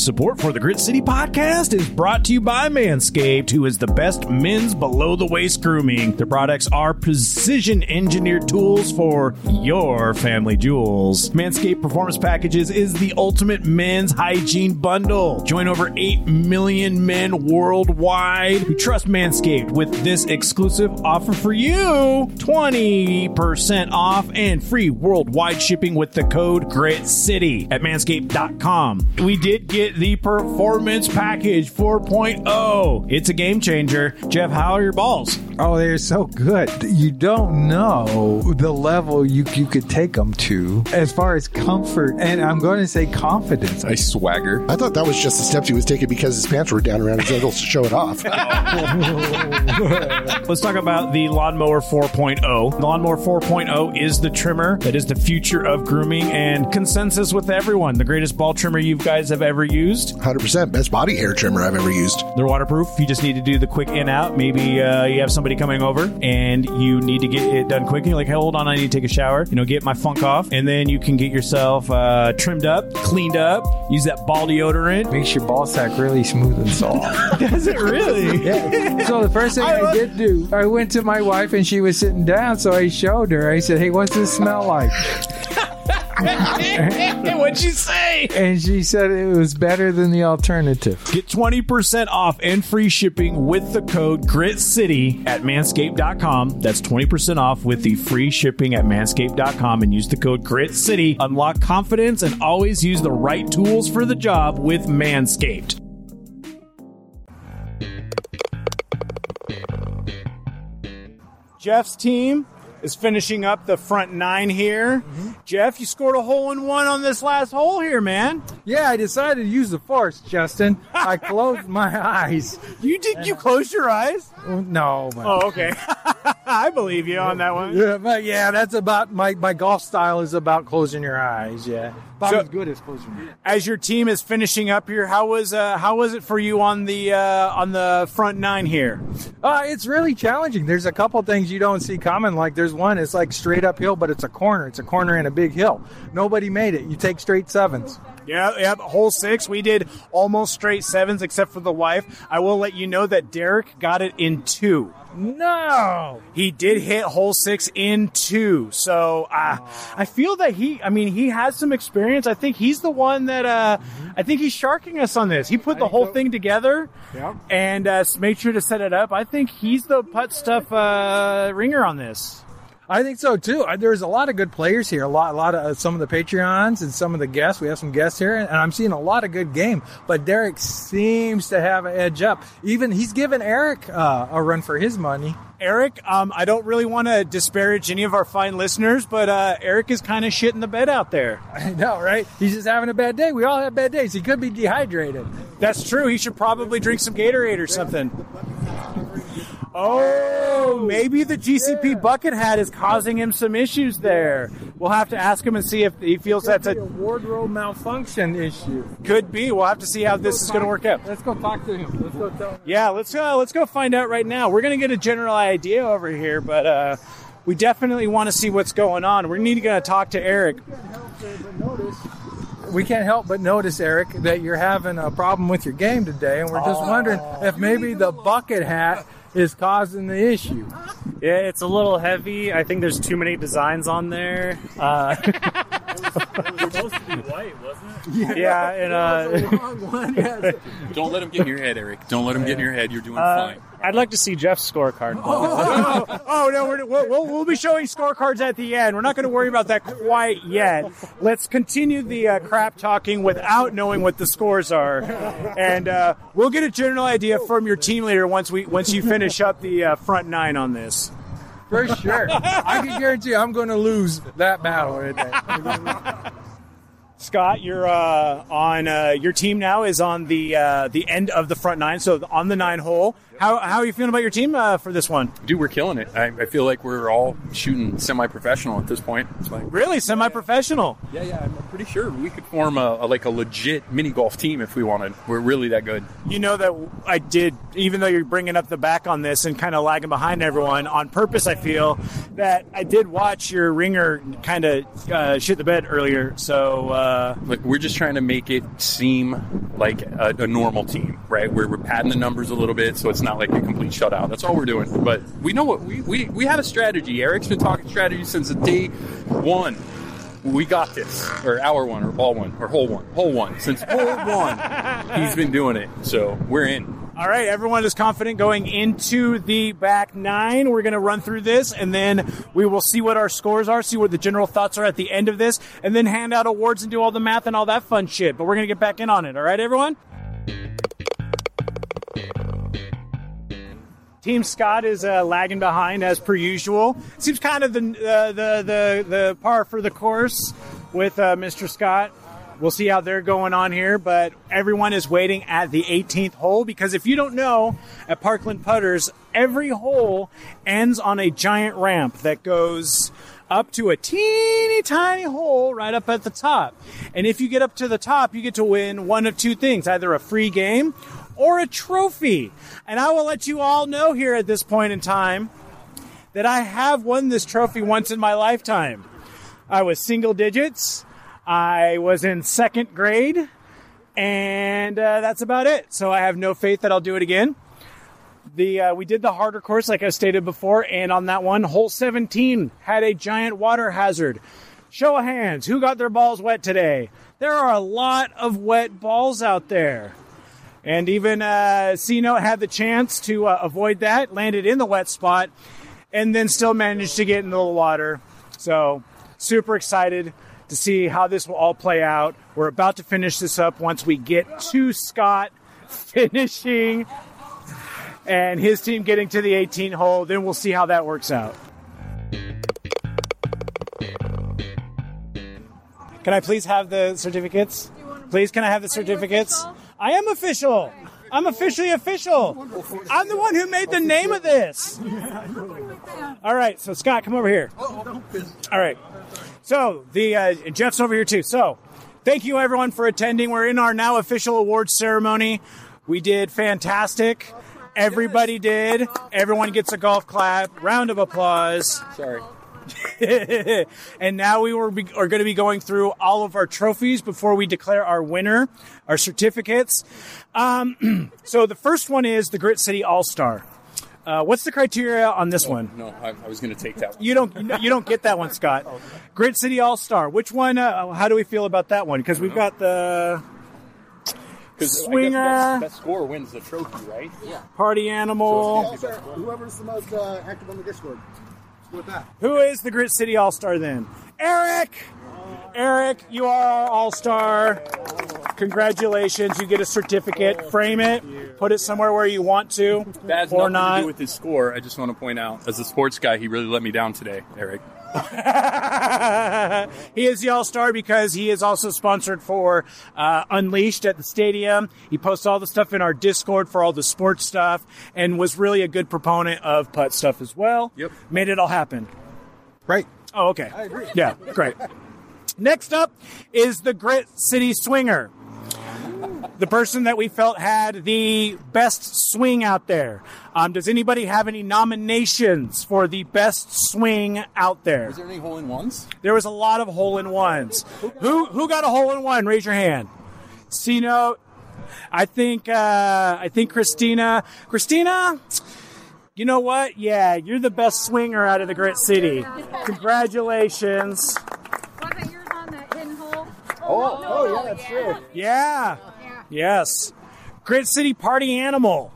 Support for the Grit City podcast is brought to you by Manscaped, who is the best men's below the waist grooming. Their products are precision engineered tools for your family jewels. Manscaped Performance Packages is the ultimate men's hygiene bundle. Join over 8 million men worldwide who trust Manscaped with this exclusive offer for you 20% off and free worldwide shipping with the code Grit City at manscaped.com. We did get the Performance Package 4.0. It's a game changer. Jeff, how are your balls?
Oh, they're so good. You don't know the level you you could take them to as far as comfort, and I'm going to say confidence.
I swagger.
I thought that was just the steps he was taking because his pants were down around his ankles to show it off.
Let's talk about the Lawnmower 4.0. The Lawnmower 4.0 is the trimmer that is the future of grooming and consensus with everyone. The greatest ball trimmer you guys have ever used.
100% best body hair trimmer I've ever used.
They're waterproof. You just need to do the quick in out. Maybe uh, you have somebody coming over and you need to get it done quick. And you're like, hey, hold on, I need to take a shower. You know, get my funk off, and then you can get yourself uh, trimmed up, cleaned up. Use that ball deodorant.
Makes your ball sack really smooth and soft.
Does it really?
yeah. So the first thing I, did do, I went to my wife and she was sitting down, so I showed her. I said, "Hey, what's this smell like?"
What'd you say?
And she said it was better than the alternative.
Get 20% off and free shipping with the code GRITCITY at manscaped.com. That's 20% off with the free shipping at manscaped.com and use the code GRITCITY. Unlock confidence and always use the right tools for the job with Manscaped. Jeff's team is finishing up the front nine here. Mm-hmm. Jeff, you scored a hole in one on this last hole here, man.
Yeah, I decided to use the force, Justin. I closed my eyes.
You did? You closed your eyes?
No, man.
Oh, okay. I believe you on that one.
Yeah, but yeah, that's about my, my golf style is about closing your eyes. Yeah, about
So-
as good as closing your eyes.
As your team is finishing up here, how was uh, how was it for you on the uh, on the front nine here?
Uh, it's really challenging. There's a couple things you don't see coming. Like there's one, it's like straight uphill, but it's a corner. It's a corner and a big hill. Nobody made it. You take straight sevens.
Yeah, yep. Hole six, we did almost straight sevens, except for the wife. I will let you know that Derek got it in two.
No,
he did hit hole six in two. So uh, I feel that he, I mean, he has some experience. I think he's the one that uh, I think he's sharking us on this. He put the whole thing together
Yep.
and uh, made sure to set it up. I think he's the putt stuff uh, ringer on this.
I think so too. There's a lot of good players here. A lot, a lot of uh, some of the Patreons and some of the guests. We have some guests here, and I'm seeing a lot of good game. But Derek seems to have an edge up. Even he's given Erik uh, a run for his money.
Erik, um, I don't really want to disparage any of our fine listeners, but uh, Erik is kind of shitting the bed out there.
I know, right? He's just having a bad day. We all have bad days. He could be dehydrated.
That's true. He should probably drink some Gatorade or something. Oh, maybe the GCP bucket hat is causing him some issues there. We'll have to ask him and see if he feels that's
a
a
wardrobe malfunction issue.
could be. We'll have to see how this is going to work out.
Let's go talk to him. Let's go tell him.
Yeah, let's go. Let's go find out right now. We're going to get a general idea over here, but uh, we definitely want to see what's going on. We're need to go talk to Erik.
We can't help but notice, Erik, that you're having a problem with your game today, and we're just wondering if maybe the bucket hat is causing the issue.
Yeah, it's a little heavy. I think there's too many designs on there. Uh,
supposed to be white, wasn't it?
Yeah, and uh,
Don't let him get in your head, Erik. Don't let him get in your head. You're doing
uh,
fine.
I'd like to see Jeff's scorecard.
oh, oh, no, we're, we'll, we'll, we'll be showing scorecards at the end. We're not going to worry about that quite yet. Let's continue the uh, crap talking without knowing what the scores are, and uh, we'll get a general idea from your team leader once we once you finish up the uh, front nine on this.
For sure. I can guarantee you I'm going to lose that battle right there.
Scott, you're uh, on uh, your team now is on the uh, the end of the front nine, so on the nine hole. How, how are you feeling about your team uh, for this one?
Dude, we're killing it. I, I feel like we're all shooting semi-professional at this point. It's like,
Really, semi-professional?
yeah, yeah. I'm pretty sure we could form a, a like a legit mini golf team if we wanted. We're really that good.
You know that I did, even though you're bringing up the back on this and kind of lagging behind everyone on purpose. I feel that I did watch your ringer kind of uh, shit the bed earlier. So uh,
Like we're just trying to make it seem like a, a normal team, right? Where we're padding the numbers a little bit, so it's not like a complete shutout. That's all we're doing. But we know what we we, we have a strategy. Erik's been talking strategy since the day one. We got this, or hour one, or ball one, or hole one, hole one. Since hole one, he's been doing it. So we're in.
All right, everyone is confident going into the back nine. We're going to run through this and then we will see what our scores are, see what the general thoughts are at the end of this, and then hand out awards and do all the math and all that fun shit. But we're going to get back in on it. All right, everyone? Team Scott is uh, lagging behind as per usual. Seems kind of the uh, the the the par for the course with uh, Mr. Scott. We'll see how they're going on here, but everyone is waiting at the 18th hole because if you don't know, at Parkland Putters, every hole ends on a giant ramp that goes up to a teeny tiny hole right up at the top. And if you get up to the top, you get to win one of two things either a free game or a trophy. And I will let you all know here at this point in time that I have won this trophy once in my lifetime. I was single digits. I was in second grade, and uh, that's about it. So I have no faith that I'll do it again. The uh, we did the harder course, like I stated before, and on that one, hole 17 had a giant water hazard. Show of hands, who got their balls wet today? There are a lot of wet balls out there. And even uh, C-Note had the chance to uh, avoid that, landed in the wet spot, and then still managed to get into the water. So, super excited to see how this will all play out. We're about to finish this up once we get to Scott finishing and his team getting to the 18 hole. Then we'll see how that works out. Can I please have the certificates? Please, can I have the certificates? I am official. I'm officially official. I'm the one who made the name of this. All right, so Scott, come over here. All right. So the uh, Jeff's over here too. So thank you everyone for attending. We're in our now official awards ceremony. We did fantastic. Everybody did. Everyone gets a golf clap. Round of applause.
Sorry.
and now we were be, are going to be going through all of our trophies before we declare our winner, our certificates. Um, so the first one is the Grit City All Star. Uh, what's the criteria on this one?
No, I, I was going to take that one.
You don't you don't get that one, Scott. Grit City All Star. Which one? Uh, how do we feel about that one? Because we've got the Swinger.
best, best score wins the trophy, right? Yeah.
Party Animal.
Also, whoever's the most uh, active on the Discord. With that.
Who is the Grit City All Star then? Erik. Erik, you are our All Star. Congratulations! You get a certificate. Frame it. Put it somewhere where you want to,
That has
or
nothing to
not.
do with his score. I just want to point out, as a sports guy, he really let me down today, Erik.
he is the All Star because he is also sponsored for uh, Unleashed at the stadium. He posts all the stuff in our Discord for all the sports stuff, and was really a good proponent of putt stuff as well.
Yep.
made it all happen.
Right.
Oh, okay. I agree. Yeah, great. Next up is the Grit City Swinger. The person that we felt had the best swing out there. Um, does anybody have any nominations for the best swing out there?
Is there any hole in ones?
There was a lot of hole in ones. Who who got a hole in one? Raise your hand. Note. I think uh, I think Christina. Christina. You know what? Yeah, you're the best swinger out of the Grit City. Congratulations.
Wasn't yours on that hidden hole?
Oh, oh, oh, oh yeah, that's true.
Yeah. Yes. Grit City Party Animal.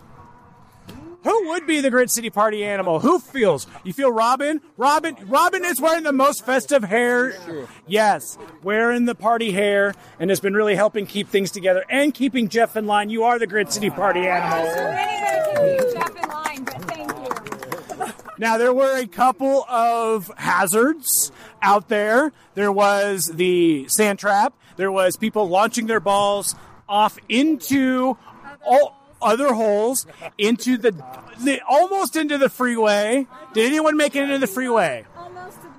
Who would be the Grit City Party Animal? Who feels? You feel Robin? Robin Robin is wearing the most festive hair. Yes, wearing the party hair and has been really helping keep things together and keeping Jeff in line. You are the Grit City Party Animal.
Anybody can keep Jeff in line, but thank you.
Now there were a couple of hazards out there. There was the sand trap. There was people launching their balls off into all other holes into the, the almost into the freeway. Did anyone make it into the freeway?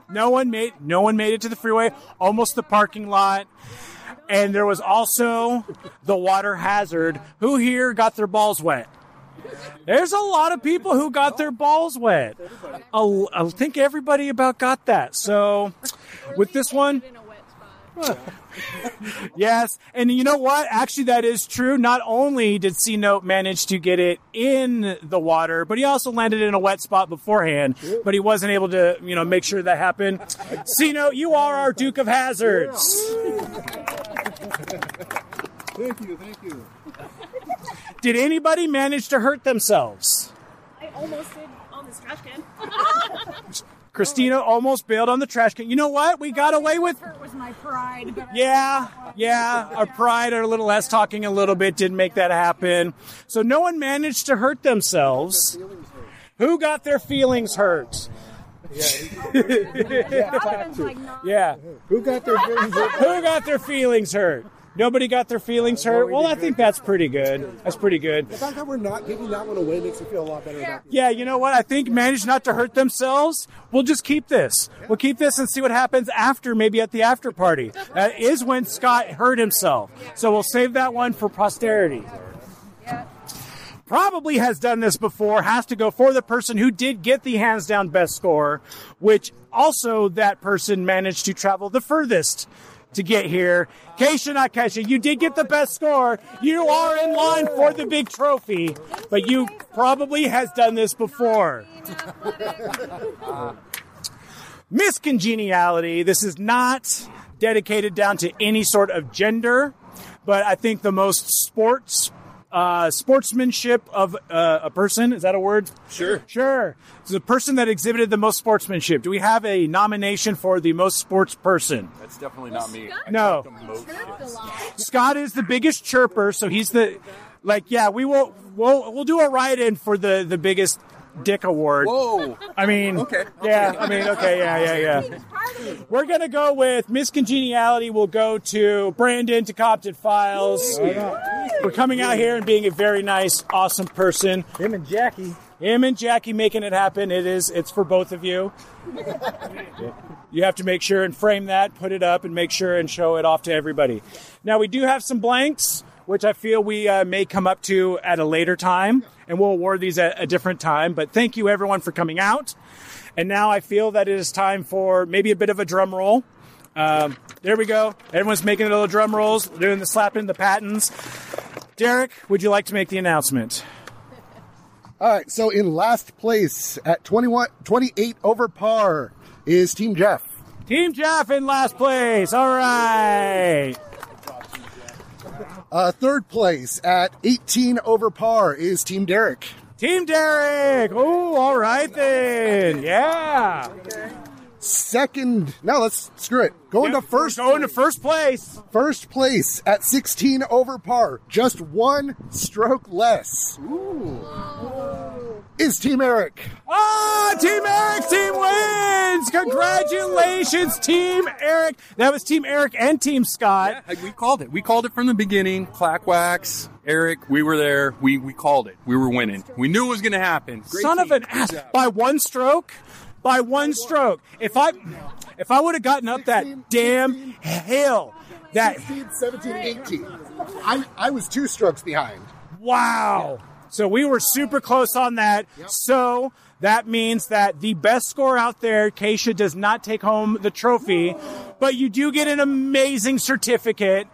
No one made no one made it to the freeway. Almost the parking lot. And there was also the water hazard. Who here got their balls wet? There's a lot of people who got their balls wet. I think everybody about got that. So, with this one, yes, and you know what? Actually, that is true. Not only did C Note manage to get it in the water, but he also landed in a wet spot beforehand. But he wasn't able to, you know, make sure that happened. C Note, you are our Duke of Hazards.
Thank you, thank you.
Did anybody manage to hurt themselves?
I almost did on this trash can.
Christina almost bailed on the trash can. You know what? We got away with.
Hurt was my pride. But
Yeah, yeah. Our pride, our little less talking a little bit didn't make that happen. So no one managed to hurt themselves. Who got their feelings hurt?
Robin's like, no.
Yeah.
Who got their feelings hurt?
Who got their feelings hurt? Nobody got their feelings hurt. Well, I think that's pretty good. That's pretty good.
The fact that we're not taking that one away makes me feel a lot better about
Yeah, you know what? I think manage not to hurt themselves. We'll just keep this. We'll keep this and see what happens after, maybe at the after party. That is when Scott hurt himself. So we'll save that one for posterity. Probably has done this before, has to go for the person who did get the hands down best score, which also that person managed to travel the furthest to get here. Keisha, not Keisha, you did get the best score. You are in line for the big trophy, but you probably has done this before. Miss Congeniality, This is not dedicated down to any sort of gender, but I think the most sports uh, sportsmanship of uh, a person is that a word?
Sure.
Sure. It's the person that exhibited the most sportsmanship. Do we have a nomination for the most sports person?
That's definitely not me. I
No.
talk the most shit.
Scott is the biggest chirper, so he's the like yeah. We will we'll we'll do a write-in for the the biggest dick award.
Whoa.
I mean,
Okay.
yeah. I mean, okay, yeah, yeah, yeah. We're gonna go with Miss Congeniality. We'll go to Brandon to Compton Files. We're coming out here and being a very nice, awesome person.
Him and Jackie.
Him and Jackie making it happen. It is. It's for both of you. You have to make sure and frame that, put it up, and make sure and show it off to everybody. Now we do have some blanks, which I feel we uh, may come up to at a later time, and we'll award these at a different time. But thank you everyone for coming out. And now I feel that it is time for maybe a bit of a drum roll. Um, there we go. Everyone's making little drum rolls, doing the slapping the patents. Derek, would you like to make the announcement?
All right, so in last place at 21, 28 over par is Team Jeff.
Team Jeff in last place. All right.
Uh, third place at 18 over par is Team Derek.
Team Derek. Oh, all right then. Yeah.
Second, no, let's screw it. Going to first.
Going to first place.
First place at 16 over par, just one stroke less. Is Team Erik.
Ah, Team Erik, team wins! Congratulations, Team Erik. That was Team Erik and Team Scott.
Yeah, we called it. We called it from the beginning. Clackwax, Erik, we were there. We we called it. We were winning. We knew it was going to happen. Great
Son of an ass! By one stroke, by one stroke. If I, if I would have gotten up that damn hill, that
16, 17, 18. I, I was two strokes behind.
Wow. So we were super close on that. So that means that the best score out there, Keisha does not take home the trophy, but you do get an amazing certificate.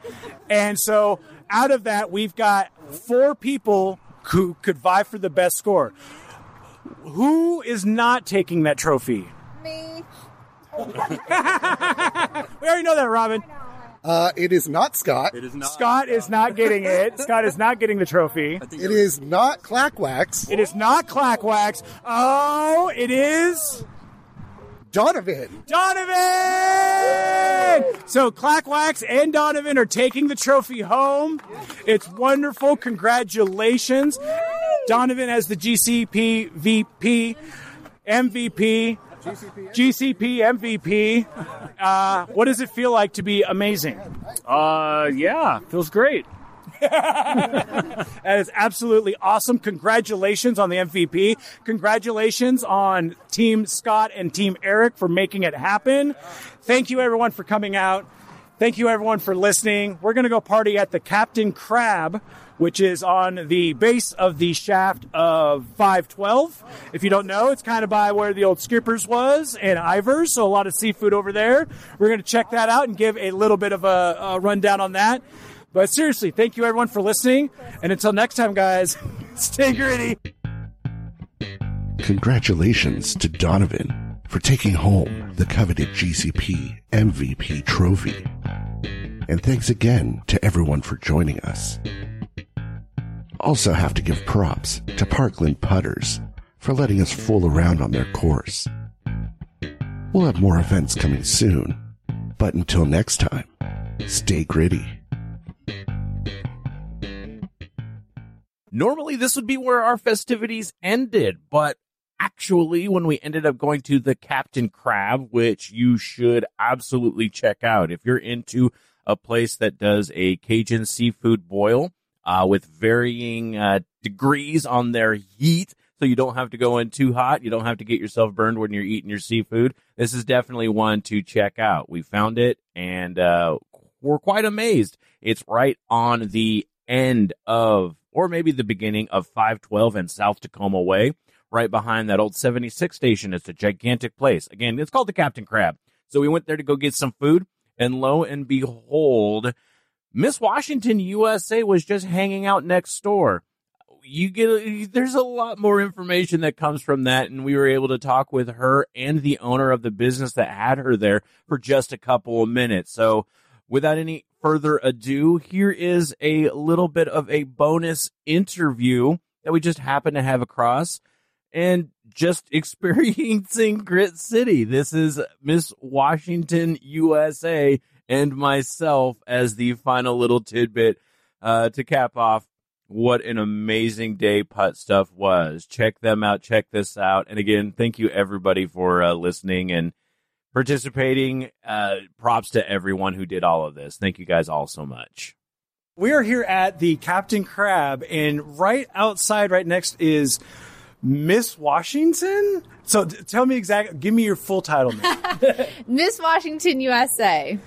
And so out of that, we've got four people who could vie for the best score. Who is not taking that trophy?
Me.
We already know that, Robin.
Uh, it is not Scott.
It is not.
Scott is not getting it. Scott is not getting the trophy.
It is not Clackwax.
It is not Clackwax. Oh, it is
Donovan.
Donovan! So Clackwax and Donovan are taking the trophy home. It's wonderful. Congratulations. Donovan as the GCP VP, MVP, GCP MVP. Uh, what does it feel like to be amazing?
Uh, yeah, feels great.
That is absolutely awesome. Congratulations on the MVP. Congratulations on Team Scott and Team Erik for making it happen. Thank you everyone for coming out. Thank you everyone for listening. We're going to go party at the Captain Crab, which is on the base of the shaft of 512. If you don't know, it's kind of by where the old Skippers was and Ivar's, so a lot of seafood over there. We're going to check that out and give a little bit of a, a rundown on that. But seriously, thank you everyone for listening. And until next time, guys, stay gritty.
Congratulations to Donovan for taking home the coveted GCP MVP trophy. And thanks again to everyone for joining us. Also have to give props to Parkland Putters for letting us fool around on their course. We'll have more events coming soon, but until next time, stay gritty.
Normally, this would be where our festivities ended, but actually, when we ended up going to the Captain Crab, which you should absolutely check out if you're into a place that does a Cajun seafood boil uh, with varying uh, degrees on their heat. So you don't have to go in too hot. You don't have to get yourself burned when you're eating your seafood. This is definitely one to check out. We found it and uh, we're quite amazed. It's right on the end of, or maybe the beginning of 512 and South Tacoma Way, right behind that old 76 station. It's a gigantic place. Again, it's called the Captain Crab. So we went there to go get some food, and lo and behold, Miss Washington USA was just hanging out next door. You get there's a lot more information that comes from that, and we were able to talk with her and the owner of the business that had her there for just a couple of minutes. So, without any further ado, here is a little bit of a bonus interview that we just happened to have across and just experiencing Grit City. This is Miss Washington USA and myself as the final little tidbit uh, to cap off what an amazing day putt stuff was. Check them out. Check this out. And again, thank you everybody for uh, listening and participating. Uh, props to everyone who did all of this. Thank you guys all so much.
We are here at the Captain Crab, and right outside, right next is Miss Washington. So t- tell me exactly. Give me your full title.
Miss Washington USA.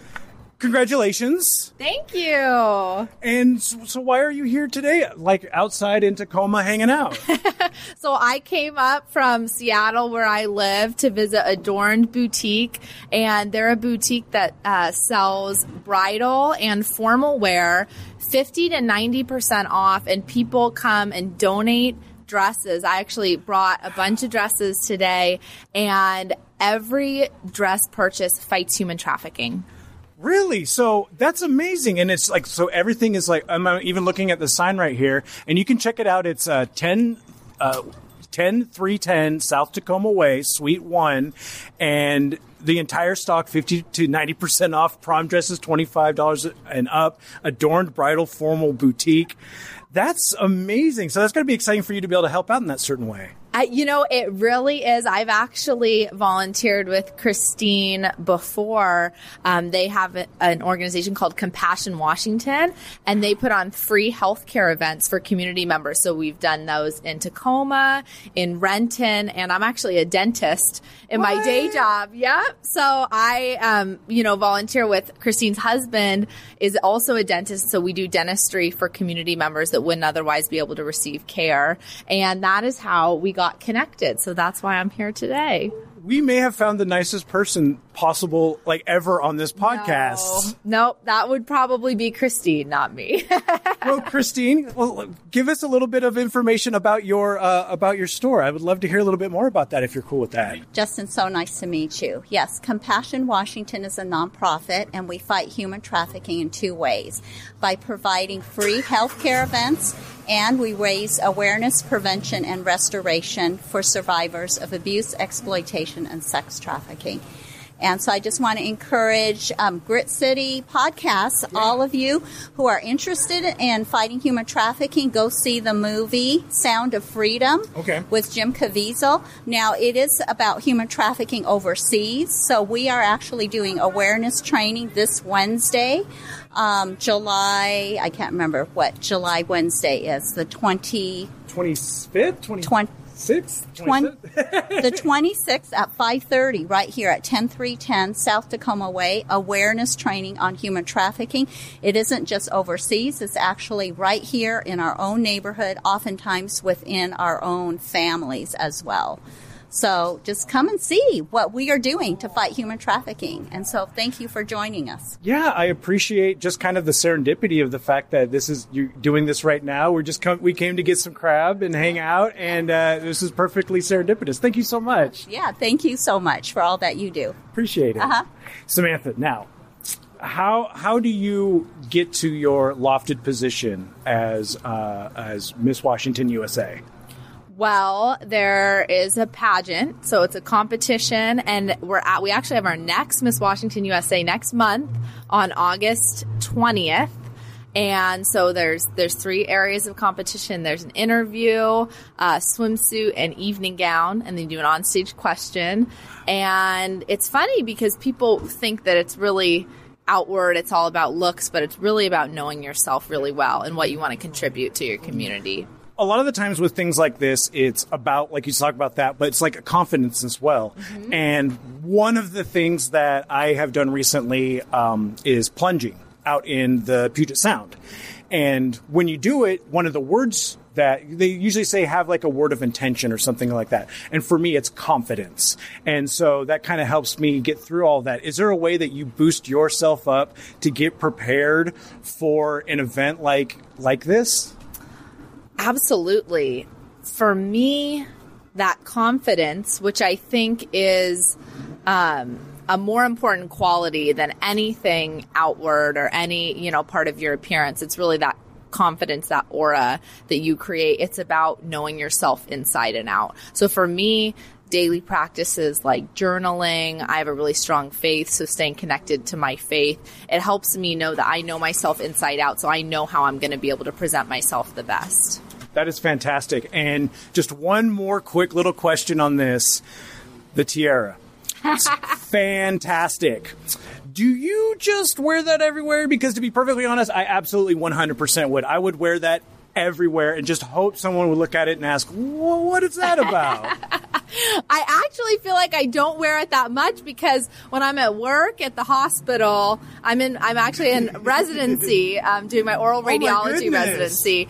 Congratulations.
Thank you.
And so, so why are you here today? Like outside in Tacoma hanging out?
So I came up from Seattle where I live to visit Adorned Boutique and they're a boutique that uh, sells bridal and formal wear 50 to 90% off and people come and donate dresses. I actually brought a bunch of dresses today and every dress purchase fights human trafficking.
Really? So that's amazing. And it's like, so everything is like, I'm even looking at the sign right here, and you can check it out. It's uh, 10, uh, 10310 South Tacoma Way, Suite 1. And the entire stock 50 to 90% off. Prom dresses $25 and up. Adorned bridal formal boutique. That's amazing. So that's going to be exciting for you to be able to help out in that certain way.
I, you know, it really is. I've actually volunteered with Christine before. Um, they have a- an organization called Compassion Washington, and they put on free healthcare events for community members. So we've done those in Tacoma, in Renton, and I'm actually a dentist in my day job. Yep. So I, um, you know, volunteer with Christine's husband is also a dentist. So we do dentistry for community members that wouldn't otherwise be able to receive care. And that is how we got connected. So that's why I'm here today.
We may have found the nicest person possible, like ever on this podcast.
Nope, that would probably be Christine, not me.
well, Christine, well, give us a little bit of information about your uh, about your store. I would love to hear a little bit more about that if you're cool with that.
Justin, so nice to meet you. Yes, Compassion Washington is a nonprofit, and we fight human trafficking in two ways by providing free healthcare events, and we raise awareness, prevention, and restoration for survivors of abuse, exploitation, and sex trafficking. And so I just want to encourage um, Grit City podcasts, all of you who are interested in fighting human trafficking, go see the movie Sound of Freedom
Okay.
with Jim Caviezel. Now, it is about human trafficking overseas, so we are actually doing awareness training this Wednesday, um, July, I can't remember what July Wednesday is, the 20.
25th? 26th?
20, the 26th at 5.30 right here at 10310 south tacoma way. Awareness training on human trafficking. It isn't just overseas. It's actually right here in our own neighborhood oftentimes within our own families as well so just come and see what we are doing to fight human trafficking and so thank you for joining us
Yeah, I appreciate just kind of the serendipity of the fact that this is you're doing this right now. We're just come, we came to get some crab and hang out, and uh, this is perfectly serendipitous. Thank you so much.
yeah thank you so much for all that you do
Appreciate it,
uh-huh
Samantha. Now, how how do you get to your lofted position as uh, as Miss Washington USA?
Well, there is a pageant, so it's a competition, and we're at. We actually have our next Miss Washington USA next month on August twentieth. And so there's there's three areas of competition. There's an interview, swimsuit, and evening gown, and then you do an onstage question. And it's funny because people think that it's really outward, it's all about looks, but it's really about knowing yourself really well and what you want to contribute to your community.
A lot of the times with things like this, it's about, like you talk about that, but it's like a confidence as well. And one of the things that I have done recently um, is plunging out in the Puget Sound. And when you do it, one of the words that they usually say have like a word of intention or something like that. And for me, it's confidence. And so that kind of helps me get through all that. Is there a way that you boost yourself up to get prepared for an event like like this?
Absolutely. For me, that confidence, which I think is um, a more important quality than anything outward or any, you know, part of your appearance, it's really that confidence, that aura that you create. It's about knowing yourself inside and out. So for me, daily practices like journaling. I have a really strong faith, so staying connected to my faith. It helps me know that I know myself inside out, so I know how I'm going to be able to present myself the best.
That is fantastic. And just one more quick little question on this the tiara. It's fantastic. Do you just wear that everywhere? Because to be perfectly honest, I absolutely 100% would. I would wear that everywhere and just hope someone would look at it and ask, well, what is that about?
I actually feel like I don't wear it that much because when I'm at work at the hospital, I'm in. I'm actually in residency, um, doing my oral
Oh my
radiology residency.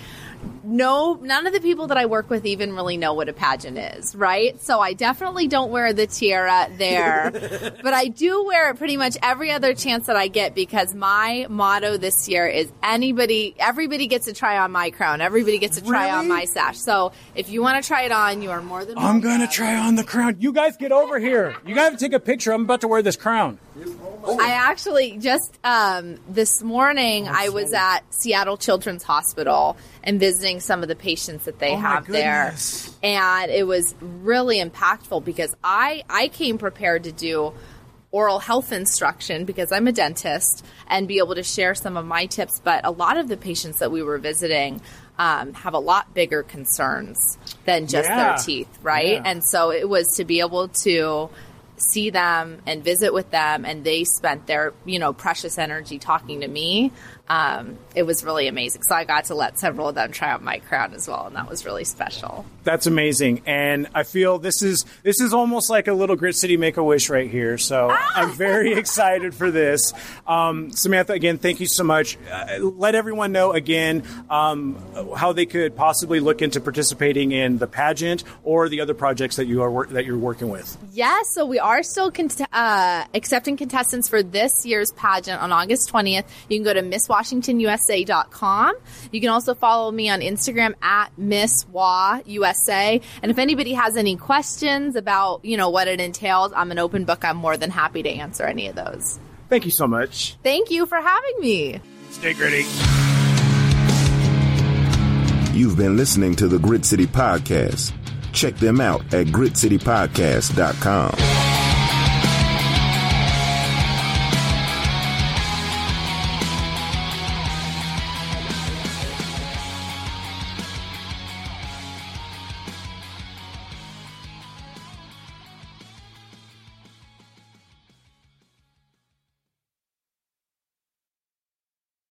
No, none of the people that I work with even really know what a pageant is, right? So I definitely don't wear the tiara there, but I do wear it pretty much every other chance that I get because my motto this year is anybody, everybody gets to try on my crown, everybody gets to try on my sash. So if you want to try it on, you are more than
I'm going to try on the crown. You guys get over here. You guys take a picture. I'm about to wear this crown.
I actually just um, this morning I was at Seattle Children's Hospital and visiting some of the patients that they
Oh
have there, and it was really impactful because I I came prepared to do oral health instruction because I'm a dentist and be able to share some of my tips. But a lot of the patients that we were visiting um, have a lot bigger concerns than just
Yeah.
their teeth, right?
Yeah.
And so it was to be able to see them and visit with them and they spent their you know precious energy talking to me um, it was really amazing so i got to let several of them try out my crown as well and that was really special
That's amazing, and I feel this is this is almost like a little Grit City Make a Wish right here. So I'm very excited for this. Um, Samantha, again, thank you so much. Uh, let everyone know again um, how they could possibly look into participating in the pageant or the other projects that you are wor- that you're working with.
Yes, so we are still cont- uh, accepting contestants for this year's pageant on August 20th. You can go to MissWashingtonUSA.com. You can also follow me on Instagram at MissWaUSA. And if anybody has any questions about, you know, what it entails, I'm an open book. I'm more than happy to answer any of those.
Thank you so much.
Thank you for having me.
Stay gritty.
You've been listening to the Grit City Podcast. Check them out at gritcitypodcast.com.